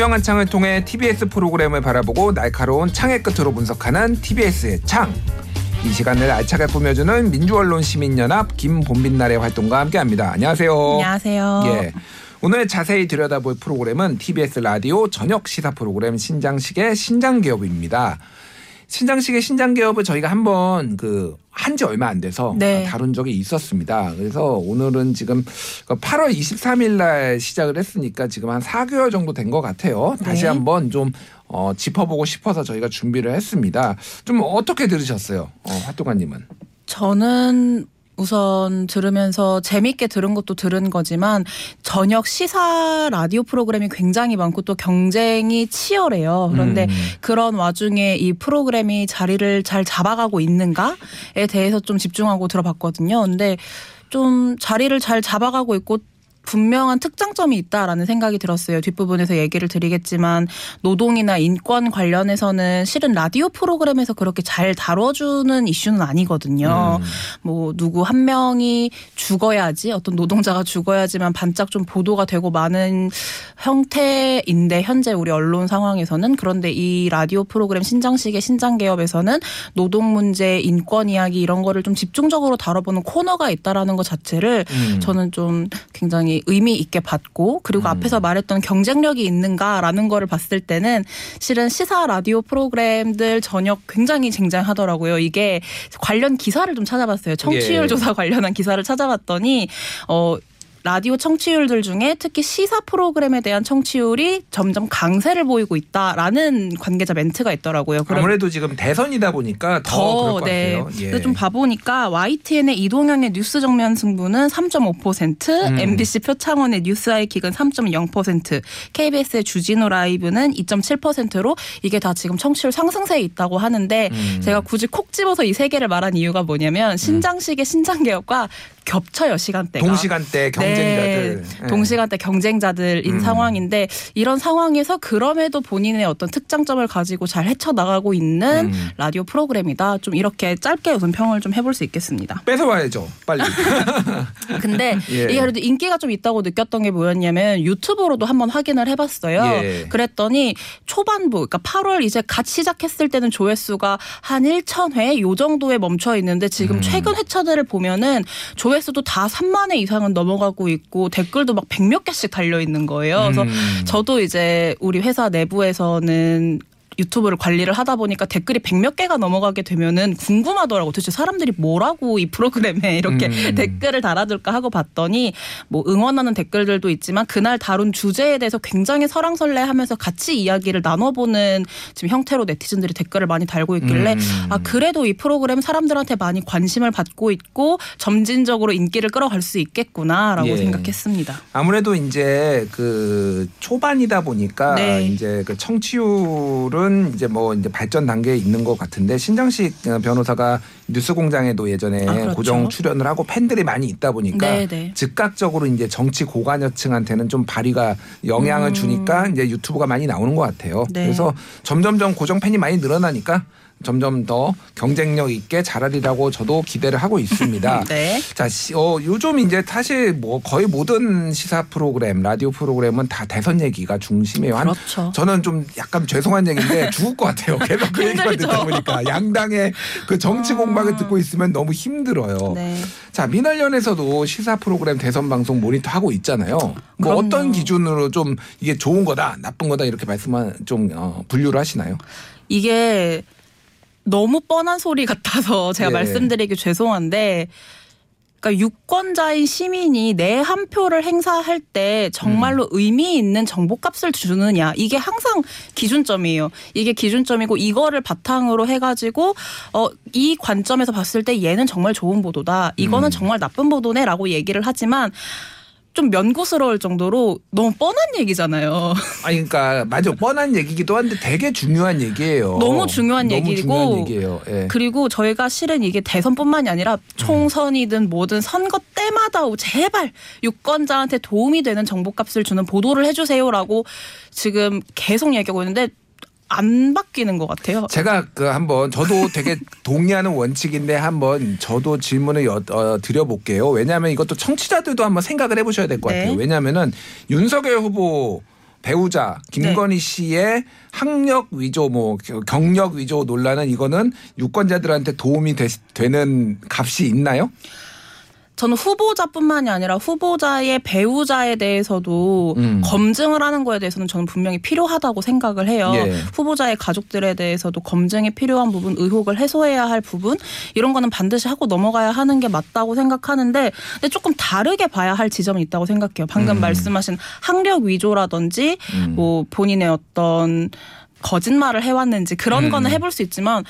투명한 창을 통해 TBS 프로그램을 바라보고 날카로운 창의 끝으로 분석하는 TBS의 창. 이 시간을 알차게 꾸며주는 민주언론 시민연합 김본빈날의 활동과 함께합니다. 안녕하세요. 안녕하세요. 예. 오늘 자세히 들여다볼 프로그램은 TBS 라디오 저녁 시사 프로그램 신장식의 신장개업입니다. 신장식의 신장 개업을 저희가 한번 그 한지 얼마 안 돼서 네. 다룬 적이 있었습니다. 그래서 오늘은 지금 8월 23일 날 시작을 했으니까 지금 한 4개월 정도 된 것 같아요. 다시 네. 한번 좀 어, 짚어보고 싶어서 저희가 준비를 했습니다. 좀 어떻게 들으셨어요? 어, 활동가님은? 저는 우선 들으면서 재밌게 들은 것도 들은 거지만 저녁 시사 라디오 프로그램이 굉장히 많고 또 경쟁이 치열해요. 그런데 음. 그런 와중에 이 프로그램이 자리를 잘 잡아가고 있는가에 대해서 좀 집중하고 들어봤거든요. 근데 좀 자리를 잘 잡아가고 있고 분명한 특장점이 있다라는 생각이 들었어요. 뒷부분에서 얘기를 드리겠지만 노동이나 인권 관련해서는 실은 라디오 프로그램에서 그렇게 잘 다뤄주는 이슈는 아니거든요. 음. 뭐 누구 한 명이 죽어야지 어떤 노동자가 죽어야지만 반짝 좀 보도가 되고 많은 형태인데 현재 우리 언론 상황에서는 그런데 이 라디오 프로그램 신장식의 신장 개업에서는 노동 문제, 인권 이야기 이런 거를 좀 집중적으로 다뤄보는 코너가 있다라는 것 자체를 음. 저는 좀 굉장히 의미 있게 봤고 그리고 음. 앞에서 말했던 경쟁력이 있는가라는 거를 봤을 때는 실은 시사 라디오 프로그램들 저녁 굉장히 쟁쟁하더라고요. 이게 관련 기사를 좀 찾아봤어요. 청취율 예. 조사 관련한 기사를 찾아봤더니 어 라디오 청취율들 중에 특히 시사 프로그램에 대한 청취율이 점점 강세를 보이고 있다라는 관계자 멘트가 있더라고요. 그럼 아무래도 지금 대선이다 보니까 더, 것 네. 같아요. 예. 근데 좀 봐보니까 YTN의 이동현의 뉴스 정면 승부는 3.5%, 음. MBC 표창원의 뉴스 아이 킥은 3.0%, KBS의 주진우 라이브는 2.7%로 이게 다 지금 청취율 상승세에 있다고 하는데 음. 제가 굳이 콕 집어서 이 세 개를 말한 이유가 뭐냐면 신장식의 신장개업과 겹쳐요 시간대가. 동시간대 경 쟁자들. 네, 예. 동시간대 경쟁자들인 음. 상황인데 이런 상황에서 그럼에도 본인의 어떤 특장점을 가지고 잘 헤쳐나가고 있는 음. 라디오 프로그램이다. 좀 이렇게 짧게 우선 평을 좀 해볼 수 있겠습니다. 뺏어와야죠, 빨리. 근데 예. 이게 그래도 인기가 좀 있다고 느꼈던 게 뭐였냐면 유튜브로도 한번 확인을 해봤어요. 예. 그랬더니 초반부, 그러니까 8월 이제 갓 시작했을 때는 조회수가 한 1천 회요 정도에 멈춰 있는데 지금 음. 최근 회차들을 보면은 조회수도 다 3만 회 이상은 넘어가고 있고 댓글도 막 백몇 개씩 달려 있는 거예요. 그래서 음. 저도 이제 우리 회사 내부에서는 유튜브를 관리를 하다 보니까 댓글이 백몇 개가 넘어가게 되면은 궁금하더라고. 도대체 사람들이 뭐라고 이 프로그램에 이렇게 음. 댓글을 달아둘까 하고 봤더니 뭐 응원하는 댓글들도 있지만 그날 다룬 주제에 대해서 굉장히 설왕설래하면서 같이 이야기를 나눠보는 지금 형태로 네티즌들이 댓글을 많이 달고 있길래 음. 아 그래도 이 프로그램 사람들한테 많이 관심을 받고 있고 점진적으로 인기를 끌어갈 수 있겠구나라고 예. 생각했습니다. 아무래도 이제 그 초반이다 보니까 네. 이제 그 청취율은 이제 뭐 이제 발전 단계에 있는 것 같은데 신장식 변호사가 뉴스공장에도 예전에 아, 그렇죠. 고정 출연을 하고 팬들이 많이 있다 보니까 네, 네. 즉각적으로 이제 정치 고관여층한테는 좀 발휘가 영향을 음. 주니까 이제 유튜브가 많이 나오는 것 같아요. 네. 그래서 점점점 고정 팬이 많이 늘어나니까 점점 더 경쟁력 있게 잘하리라고 저도 기대를 하고 있습니다. 네. 자, 시- 어, 요즘 이제 사실 뭐 거의 모든 시사 프로그램, 라디오 프로그램은 다 대선 얘기가 중심이에요. 한 그렇죠. 저는 좀 약간 죄송한 얘기인데 죽을 것 같아요. 계속 그 얘기만. 듣다 보니까 양당의 그 정치 아. 공방을 듣고 있으면 너무 힘들어요. 네. 자, 민활련에서도 시사 프로그램 대선 방송 모니터 하고 있잖아요. 뭐 그럼요. 어떤 기준으로 좀 이게 좋은 거다, 나쁜 거다 이렇게 말씀만 좀 어, 분류를 하시나요? 이게 너무 뻔한 소리 같아서 제가 예. 말씀드리기 죄송한데 그러니까 유권자인 시민이 내 한 표를 행사할 때 정말로 의미 있는 정보값을 주느냐 이게 항상 기준점이에요. 이게 기준점이고 이거를 바탕으로 해가지고 어 이 관점에서 봤을 때 얘는 정말 좋은 보도다. 이거는 음. 정말 나쁜 보도네라고 얘기를 하지만 좀 면구스러울 정도로 너무 뻔한 얘기잖아요. 아니 그러니까 맞아 뻔한 얘기기도 한데 되게 중요한 얘기예요. 너무 중요한 너무 얘기고 중요한 얘기예요. 예. 그리고 저희가 실은 이게 대선뿐만이 아니라 총선이든 뭐든 선거 때마다 제발 유권자한테 도움이 되는 정보값을 주는 보도를 해주세요라고 지금 계속 얘기하고 있는데 안 바뀌는 것 같아요. 제가 그 한번 저도 되게 동의하는 원칙인데 한번 저도 질문을 여, 어, 드려볼게요. 왜냐하면 이것도 청취자들도 한번 생각을 해보셔야 될것 네. 같아요. 왜냐하면은 윤석열 후보 배우자 김건희 씨의 학력 위조 뭐 경력 위조 논란은 이거는 유권자들한테 도움이 되, 되는 값이 있나요? 저는 후보자뿐만이 아니라 후보자의 배우자에 대해서도 음. 검증을 하는 거에 대해서는 저는 분명히 필요하다고 생각을 해요. 예. 후보자의 가족들에 대해서도 검증이 필요한 부분, 의혹을 해소해야 할 부분 이런 거는 반드시 하고 넘어가야 하는 게 맞다고 생각하는데 근데 조금 다르게 봐야 할 지점이 있다고 생각해요. 방금 음. 말씀하신 학력 위조라든지 음. 뭐 본인의 어떤 거짓말을 해왔는지 그런 음. 거는 해볼 수 있지만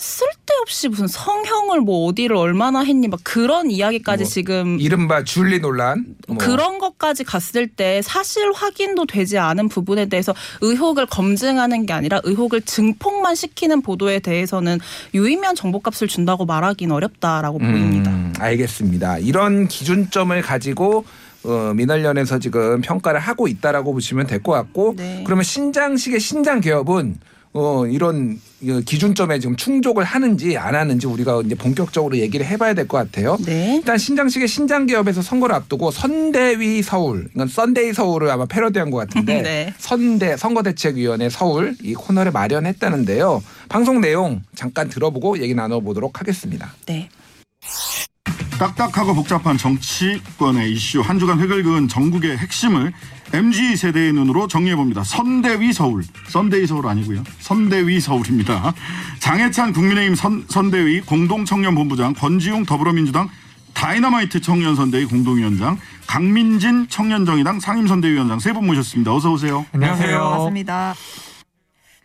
쓸데없이 무슨 성형을 뭐 어디를 얼마나 했니 막 그런 이야기까지 뭐 지금 이른바 줄리 논란 뭐. 그런 것까지 갔을 때 사실 확인도 되지 않은 부분에 대해서 의혹을 검증하는 게 아니라 의혹을 증폭만 시키는 보도에 대해서는 유의미한 정보값을 준다고 말하기는 어렵다라고 보입니다. 음, 알겠습니다. 이런 기준점을 가지고 어, 민언련에서 지금 평가를 하고 있다라고 보시면 될 것 같고 네. 그러면 신장식의 신장 개업은 어, 이런 이 기준점에 지금 충족을 하는지 안 하는지 우리가 이제 본격적으로 얘기를 해봐야 될 것 같아요. 네. 일단 신장식의 신장 개업에서 선거를 앞두고 선대위 서울, 이건 썬데이 서울을 아마 패러디한 것 같은데 네. 선대 선거대책위원회 서울 이 코너를 마련했다는데요. 방송 내용 잠깐 들어보고 얘기 나눠보도록 하겠습니다. 네. 딱딱하고 복잡한 정치권의 이슈 한 주간 획을 그은 전국의 핵심을 MG 세대의 눈으로 정리해 봅니다. 선대위 서울, 선대위 서울 아니고요. 선대위 서울입니다. 장해찬 국민의힘 선, 선대위 공동청년본부장, 권지웅 더불어민주당 다이너마이트 청년선대위 공동위원장, 강민진 청년정의당 상임선대위원장 세 분 모셨습니다. 어서 오세요. 안녕하세요. 반갑습니다.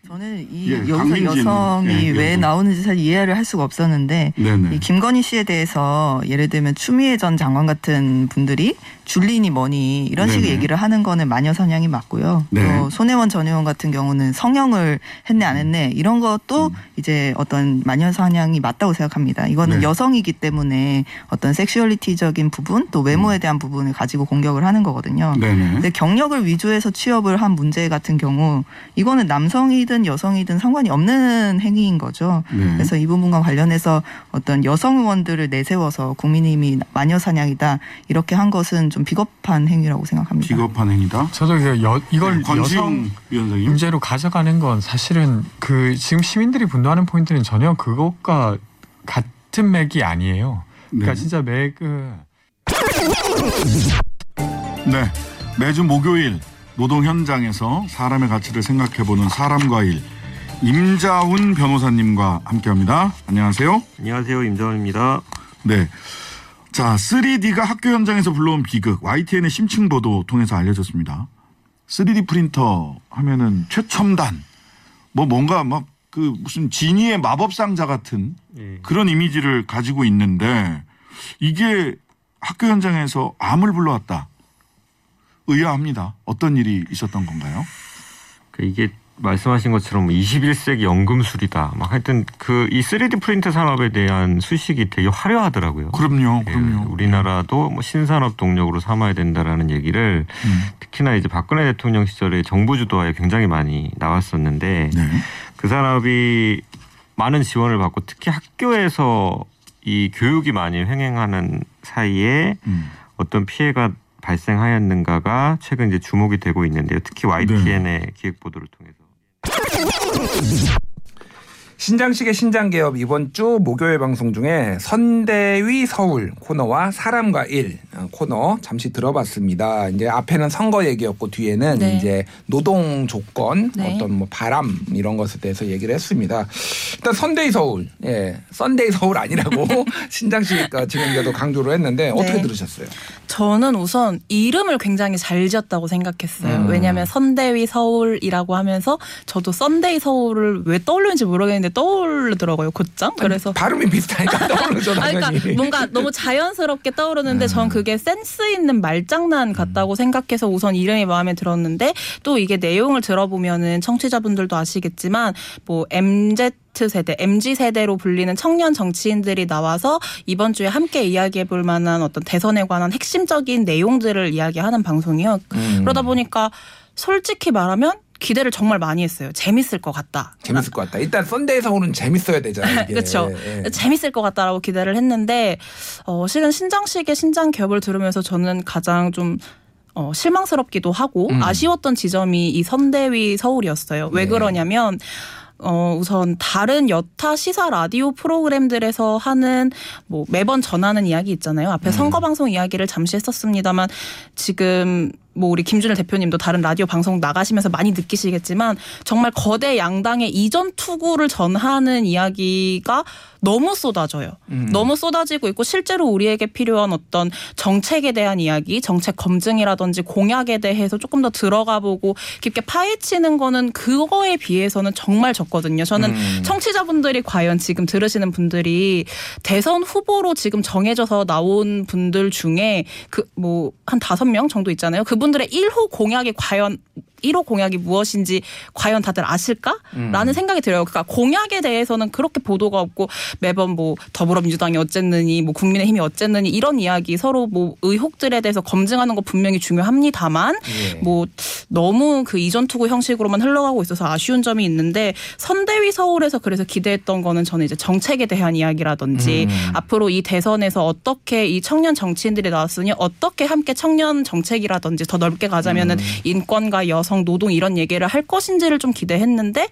저는 이 예, 여기서 강민진. 여성이 예, 왜 예. 나오는지 사실 이해를 할 수가 없었는데 네네. 이 김건희 씨에 대해서 예를 들면 추미애 전 장관 같은 분들이 줄리니 뭐니 이런 식의 네네. 얘기를 하는 거는 마녀 사냥이 맞고요. 네. 또 손혜원 전 의원 같은 경우는 성형을 했네 안 했네 이런 것도 이제 어떤 마녀 사냥이 맞다고 생각합니다. 이거는 음. 네. 여성이기 때문에 어떤 섹슈얼리티적인 부분 또 외모에 대한 부분을 가지고 공격을 하는 거거든요. 음. 네네. 근데 경력을 위조해서 취업을 한 문제 같은 경우 이거는 남성이든 여성이든 상관이 없는 행위인 거죠. 네. 그래서 이 부분과 관련해서 어떤 여성 의원들을 내세워서 국민의힘이 마녀 사냥이다 이렇게 한 것은 좀 비겁한 행위라고 생각합니다. 비겁한 행위다. 저도 그 여, 이걸 네, 여성 위원장님. 문제로 가져가는 건 사실은 그 지금 시민들이 분노하는 포인트는 전혀 그것과 같은 맥이 아니에요. 그러니까 네. 진짜 맥은 네. 매주 목요일 노동 현장에서 사람의 가치를 생각해보는 사람과 일 임자훈 변호사님과 함께합니다. 안녕하세요. 안녕하세요 임정원입니다. 네. 자, 3D가 학교 현장에서 불러온 비극 YTN의 심층 보도 통해서 알려졌습니다. 3D 프린터 하면은 최첨단 뭐 뭔가 막 그 무슨 지니의 마법 상자 같은 예. 그런 이미지를 가지고 있는데 이게 학교 현장에서 암을 불러왔다. 의아합니다. 어떤 일이 있었던 건가요? 그 이게 말씀하신 것처럼 21세기 연금술이다. 막 하여튼 그 이 3D 프린터 산업에 대한 수식이 되게 화려하더라고요. 그럼요, 예, 그럼요. 우리나라도 뭐 신산업 동력으로 삼아야 된다라는 얘기를 음. 특히나 이제 박근혜 대통령 시절에 정부 주도하에 굉장히 많이 나왔었는데 네. 그 산업이 많은 지원을 받고 특히 학교에서 이 교육이 많이 횡행하는 사이에 음. 어떤 피해가 발생하였는가가 최근 이제 주목이 되고 있는데요. 특히 YTN의 네. 기획 보도를 통해서. 신장식의 신장개업 이번 주 목요일 방송 중에 선대위 서울 코너와 사람과 일 어, 코너 잠시 들어봤습니다. 이제 앞에는 선거 얘기였고 뒤에는 네. 이제 노동 조건 네. 어떤 뭐 바람 이런 것에 대해서 얘기를 했습니다. 일단 선대위 서울, 예, 썬데이 서울 아니라고 신장식 어, 진행자도 강조를 했는데 어떻게 네. 들으셨어요? 저는 우선 이름을 굉장히 잘 지었다고 생각했어요. 음. 왜냐하면 선대위 서울이라고 하면서 저도 썬데이 서울을 왜 떠올리는지 모르겠는데 떠오르더라고요. 곧장. 그래서 발음이 비슷하니까 떠오르죠 아, 당연히. 그러니까 뭔가 너무 자연스럽게 떠오르는데 전 그게 센스 있는 말장난 같다고 생각해서 우선 이름이 마음에 들었는데 또 이게 내용을 들어보면은 청취자분들도 아시겠지만 뭐 MZ 세대, MG 세대로 불리는 청년 정치인들이 나와서 이번 주에 함께 이야기해 볼 만한 어떤 대선에 관한 핵심적인 내용들을 이야기하는 방송이요. 음. 그러다 보니까 솔직히 말하면 기대를 정말 많이 했어요. 재밌을 것 같다. 재밌을 것 같다. 일단 썬데이 서울은 재밌어야 되잖아요. 그렇죠. 예. 재밌을 것 같다라고 기대를 했는데 어, 실은 신장식의 신장 기업을 들으면서 저는 가장 좀 어, 실망스럽기도 하고 음. 아쉬웠던 지점이 이 선대위 서울이었어요. 왜 네. 그러냐면 어, 우선 다른 여타 시사 라디오 프로그램들에서 하는 뭐 매번 전하는 이야기 있잖아요. 앞에 선거 방송 이야기를 잠시 했었습니다만 지금 뭐 우리 김준일 대표님도 다른 라디오 방송 나가시면서 많이 느끼시겠지만 정말 거대 양당의 이전 투구를 전하는 이야기가 너무 쏟아져요. 너무 쏟아지고 있고 실제로 우리에게 필요한 어떤 정책에 대한 이야기, 정책 검증이라든지 공약에 대해서 조금 더 들어가 보고 깊게 파헤치는 거는 그거에 비해서는 정말 적거든요. 저는 음. 청취자분들이 과연 지금 들으시는 분들이 대선 후보로 지금 정해져서 나온 분들 중에 그 뭐 한 다섯 명 정도 있잖아요. 그분 들의 1호 공약이 과연 1호 공약이 무엇인지 과연 다들 아실까라는 생각이 들어요. 그러니까 공약에 대해서는 그렇게 보도가 없고 매번 뭐 더불어민주당이 어쨌느니 뭐 국민의힘이 어쨌느니 이런 이야기 서로 뭐 의혹들에 대해서 검증하는 거 분명히 중요합니다만 예. 뭐 너무 그 이전 투구 형식으로만 흘러가고 있어서 아쉬운 점이 있는데 선대위 서울에서 그래서 기대했던 거는 저는 이제 정책에 대한 이야기라든지 음. 앞으로 이 대선에서 어떻게 이 청년 정치인들이 나왔으니 어떻게 함께 청년 정책이라든지 더 넓게 가자면은 음. 인권과 여성 노동 이런 얘기를 할 것인지를 좀 기대했는데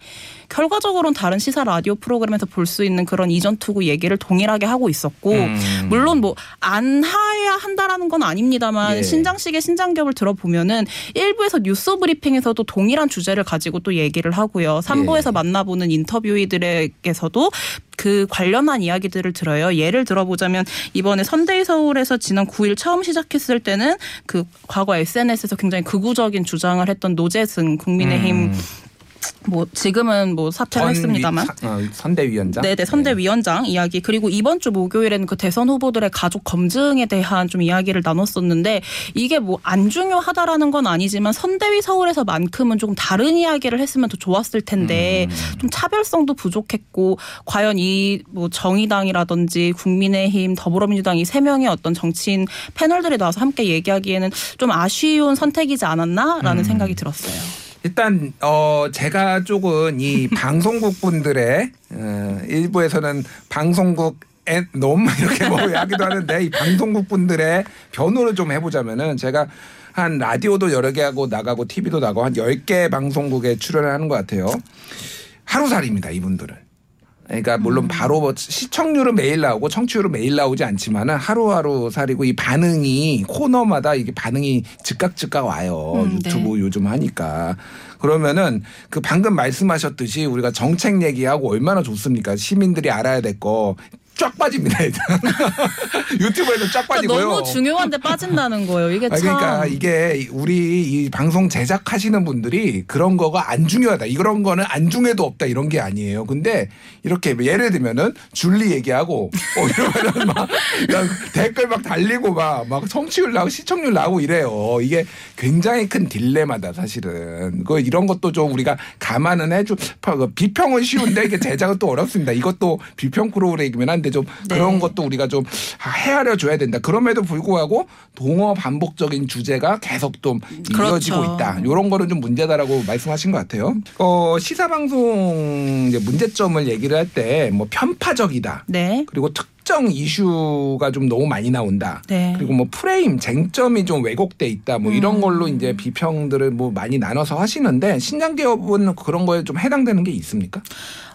결과적으로는 다른 시사 라디오 프로그램에서 볼 수 있는 그런 이전투구 얘기를 동일하게 하고 있었고 음. 물론 뭐 안 해야 한다라는 건 아닙니다만 예. 신장식의 신장개업을 들어보면은 일부에서 뉴스 브리핑에서도 동일한 주제를 가지고 또 얘기를 하고요. 삼부에서 예. 만나보는 인터뷰이들에게서도 그 관련한 이야기들을 들어요. 예를 들어보자면 이번에 선대위 서울에서 지난 9일 처음 시작했을 때는 그 과거 SNS에서 굉장히 극우적인 주장을 했던 노재승 국민의힘 음. 뭐 지금은 뭐 사퇴를 했습니다만. 선- 어, 선대위원장. 네네 선대위원장 이야기. 그리고 이번 주 목요일에는 그 대선 후보들의 가족 검증에 대한 좀 이야기를 나눴었는데 이게 뭐 안 중요하다라는 건 아니지만 선대위 서울에서만큼은 조금 다른 이야기를 했으면 더 좋았을 텐데 좀 차별성도 부족했고 과연 이 뭐 정의당이라든지 국민의힘 더불어민주당 이 세 명의 어떤 정치인 패널들이 나와서 함께 얘기하기에는 좀 아쉬운 선택이지 않았나라는 생각이 들었어요. 일단 어 제가 쪽은 이 방송국 분들의 어, 일부에서는 방송국 에 너무 이렇게 뭐 이야기도 하는데 이 방송국 분들의 변호를 좀 해보자면은 제가 한 라디오도 여러 개 하고 나가고 TV도 나가고 한 10개 방송국에 출연을 하는 것 같아요. 하루살이입니다, 이분들은. 그러니까 물론 바로 뭐 시청률은 매일 나오고 청취율은 매일 나오지 않지만은 하루하루 살이고 이 반응이 코너마다 이게 반응이 즉각 즉각 와요. 음, 유튜브 요즘 하니까. 그러면은 그 방금 말씀하셨듯이 우리가 정책 얘기하고 얼마나 좋습니까? 시민들이 알아야 될 거 쫙 빠집니다. 일단. 유튜브에서 쫙 그러니까 빠지고요. 너무 중요한데 빠진다는 거예요. 이게 아, 참. 그러니까 이게 우리 이 방송 제작하시는 분들이 그런 거가 안 중요하다. 이런 거는 안중에도 없다. 이런 게 아니에요. 근데 이렇게 예를 들면은 줄리 얘기하고 어 이러면은 막 댓글 막 달리고 막, 막 성취율 나고 시청률 나고 이래요. 이게 굉장히 큰 딜레마다 사실은. 그 이런 것도 좀 우리가 감안은 해주 그 비평은 쉬운데 이게 제작은 또 어렵습니다. 이것도 비평 프로그램이긴 한데 좀 네. 그런 것도 우리가 좀 헤아려 줘야 된다. 그럼에도 불구하고 동어 반복적인 주제가 계속 좀 이어지고 그렇죠. 있다. 이런 거는 좀 문제다라고 말씀하신 것 같아요. 어, 시사 방송 문제점을 얘기를 할 때 뭐 편파적이다. 네. 그리고 특정 이슈가 좀 너무 많이 나온다. 네. 그리고 뭐 프레임 쟁점이 좀 왜곡돼 있다. 뭐 이런 음. 걸로 이제 비평들을 뭐 많이 나눠서 하시는데 신장 기업은 그런 거에 좀 해당되는 게 있습니까?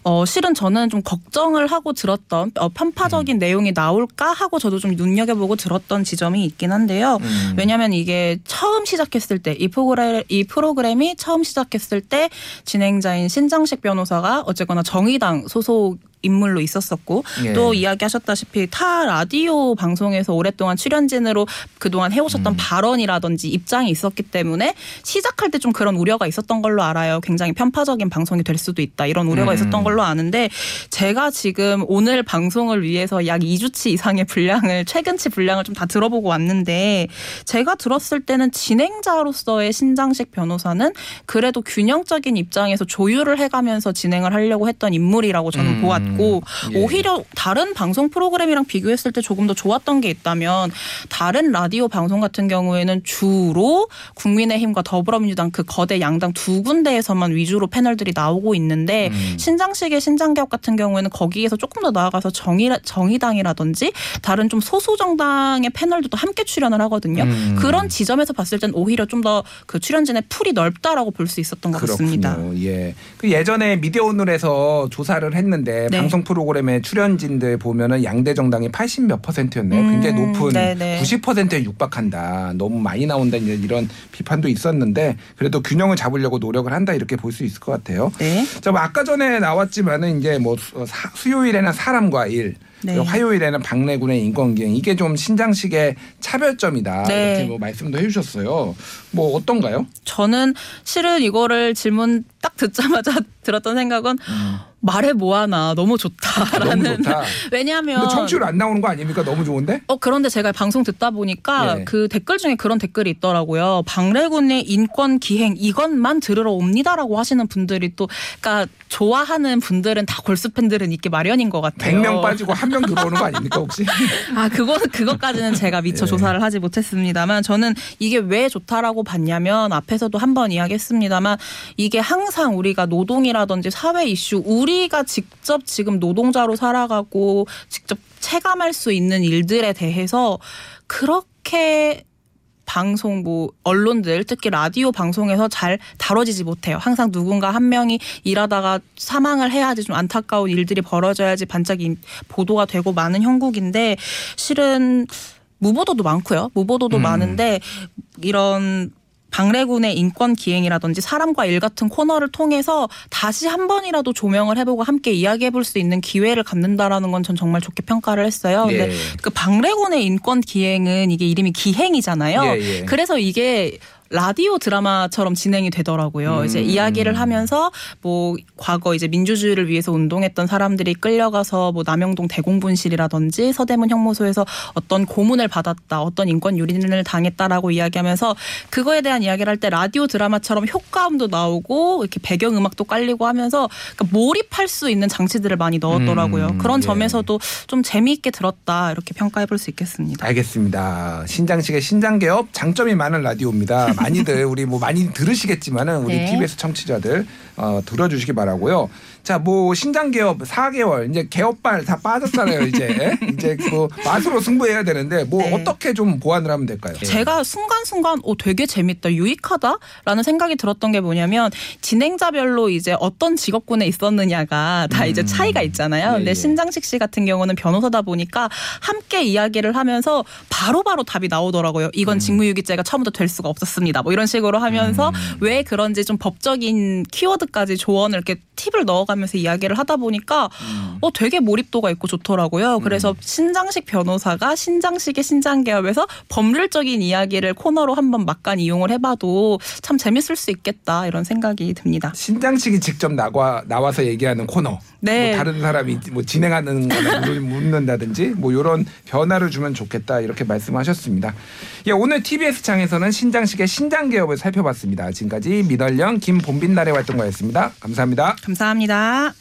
어, 실은 저는 좀 걱정을 하고 들었던 어, 편파적인 음. 내용이 나올까 하고 저도 좀 눈여겨보고 들었던 지점이 있긴 한데요. 음. 왜냐하면 이게 처음 시작했을 때 이 프로그램 이 프로그램이 처음 시작했을 때 진행자인 신장식 변호사가 어쨌거나 정의당 소속 인물로 있었었고 예. 또 이야기하셨다시피 타 라디오 방송에서 오랫동안 출연진으로 그동안 해오셨던 음. 발언이라든지 입장이 있었기 때문에 시작할 때 좀 그런 우려가 있었던 걸로 알아요. 굉장히 편파적인 방송이 될 수도 있다 이런 우려가 음. 있었던 걸로 아는데 제가 지금 오늘 방송을 위해서 약 2주치 이상의 분량을 최근치 분량을 좀 다 들어보고 왔는데 제가 들었을 때는 진행자로서의 신장식 변호사는 그래도 균형적인 입장에서 조율을 해가면서 진행을 하려고 했던 인물이라고 저는 음. 보았고 예. 오히려 다른 방송 프로그램이랑 비교했을 때 조금 더 좋았던 게 있다면 다른 라디오 방송 같은 경우에는 주로 국민의힘과 더불어민주당 그 거대 양당 두 군데에서만 위주로 패널들이 나오고 있는데 음. 신장식 신장식의 신장 개혁 같은 경우에는 거기에서 조금 더 나아가서 정의 정의당이라든지 다른 좀 소수 정당의 패널도 또 함께 출연을 하거든요. 음. 그런 지점에서 봤을 땐 오히려 좀 더 그 출연진의 풀이 넓다라고 볼 수 있었던 것 같습니다. 그렇군요. 예. 그 예전에 미디어 오늘에서 조사를 했는데 네. 방송 프로그램의 출연진들 보면은 양대 정당이 80 몇 퍼센트였네요. 음, 굉장히 높은 네네. 90%에 육박한다. 너무 많이 나온다 이런 비판도 있었는데 그래도 균형을 잡으려고 노력을 한다 이렇게 볼 수 있을 것 같아요. 네. 자, 뭐 아까 전에 나왔 지만은 이제 뭐 수- 사- 수요일에는 사람과 일, 네. 화요일에는 박래군의 인권기행 이게 좀 신장식의 차별점이다 네. 이렇게 뭐 말씀도 해주셨어요. 뭐 어떤가요? 저는 실은 이거를 질문 딱 듣자마자 들었던 생각은 말해 뭐하나 너무 너무 좋다라는 좋다. 왜냐하면 청취율 안 나오는 거 아닙니까? 너무 좋은데? 어 그런데 제가 방송 듣다 보니까 예. 그 댓글 중에 그런 댓글이 있더라고요. 박래군의 인권 기행 이것만 들으러 옵니다라고 하시는 분들이 또 그러니까 좋아하는 분들은 다 골수 팬들은 있기 마련인 것 같아요. 100명 빠지고 한 명 들어오는 거 아닙니까 혹시? 아, 그거 그것까지는 제가 미처 예. 조사를 하지 못했습니다만 저는 이게 왜 좋다라고 봤냐면 앞에서도 한 번 이야기했습니다만 이게 항상 우리가 노동이라든지 사회 이슈 우리가 직접 지금 노동자로 살아가고 직접 체감할 수 있는 일들에 대해서 그렇게 방송 뭐 언론들 특히 라디오 방송에서 잘 다뤄지지 못해요. 항상 누군가 한 명이 일하다가 사망을 해야지 좀 안타까운 일들이 벌어져야지 반짝이 보도가 되고 많은 형국인데 실은 무보도도 많고요. 무보도도 음. 많은데 이런 박래군의 인권 기행이라든지 사람과 일 같은 코너를 통해서 다시 한 번이라도 조명을 해보고 함께 이야기해 볼 수 있는 기회를 갖는다라는 건 전 정말 좋게 평가를 했어요. 근데 예. 그 박래군의 인권 기행은 이게 이름이 기행이잖아요. 예, 예. 그래서 이게 라디오 드라마처럼 진행이 되더라고요. 음. 이제 이야기를 하면서 뭐 과거 이제 민주주의를 위해서 운동했던 사람들이 끌려가서 뭐 남영동 대공분실이라든지 서대문 형무소에서 어떤 고문을 받았다, 어떤 인권 유린을 당했다라고 이야기하면서 그거에 대한 이야기를 할 때 라디오 드라마처럼 효과음도 나오고 이렇게 배경 음악도 깔리고 하면서 그러니까 몰입할 수 있는 장치들을 많이 넣었더라고요. 음, 그런 예. 점에서도 좀 재미있게 들었다 이렇게 평가해 볼 수 있겠습니다. 알겠습니다. 신장식의 신장 개업 장점이 많은 라디오입니다. 많이들 우리 뭐 많이 들으시겠지만은 우리 네. TBS 청취자들 어, 들어주시기 바라고요. 자, 뭐 신장 개업 4개월 이제 개업발 다 빠졌잖아요. 이제 이제 뭐 맛으로 승부해야 되는데 뭐 네. 어떻게 좀 보완을 하면 될까요? 제가 순간순간 오 되게 재밌다 유익하다라는 생각이 들었던 게 뭐냐면 진행자별로 이제 어떤 직업군에 있었느냐가 다 이제 차이가 있잖아요. 예, 근데 예. 신장식 씨 같은 경우는 변호사다 보니까 함께 이야기를 하면서 바로바로 답이 나오더라고요. 이건 직무유기죄가 처음부터 될 수가 없었습니다. 뭐 이런 식으로 하면서 왜 그런지 좀 법적인 키워드까지 조언을 이렇게 팁을 넣어가면서 이야기를 하다 보니까 어 되게 몰입도가 있고 좋더라고요. 그래서 신장식 변호사가 신장식의 신장 개업에서 법률적인 이야기를 코너로 한번 막간 이용을 해봐도 참 재밌을 수 있겠다 이런 생각이 듭니다. 신장식이 직접 나와 나와서 얘기하는 코너. 네. 뭐 다른 사람이 뭐 진행하는 거나 물- 묻는다든지 뭐 이런 변화를 주면 좋겠다 이렇게 말씀하셨습니다. 예, 오늘 TBS 창에서는 신장식의 신장 개업을 살펴봤습니다. 지금까지 민얼령 김본빈날의 활동가였습니다. 감사합니다. 감사합니다.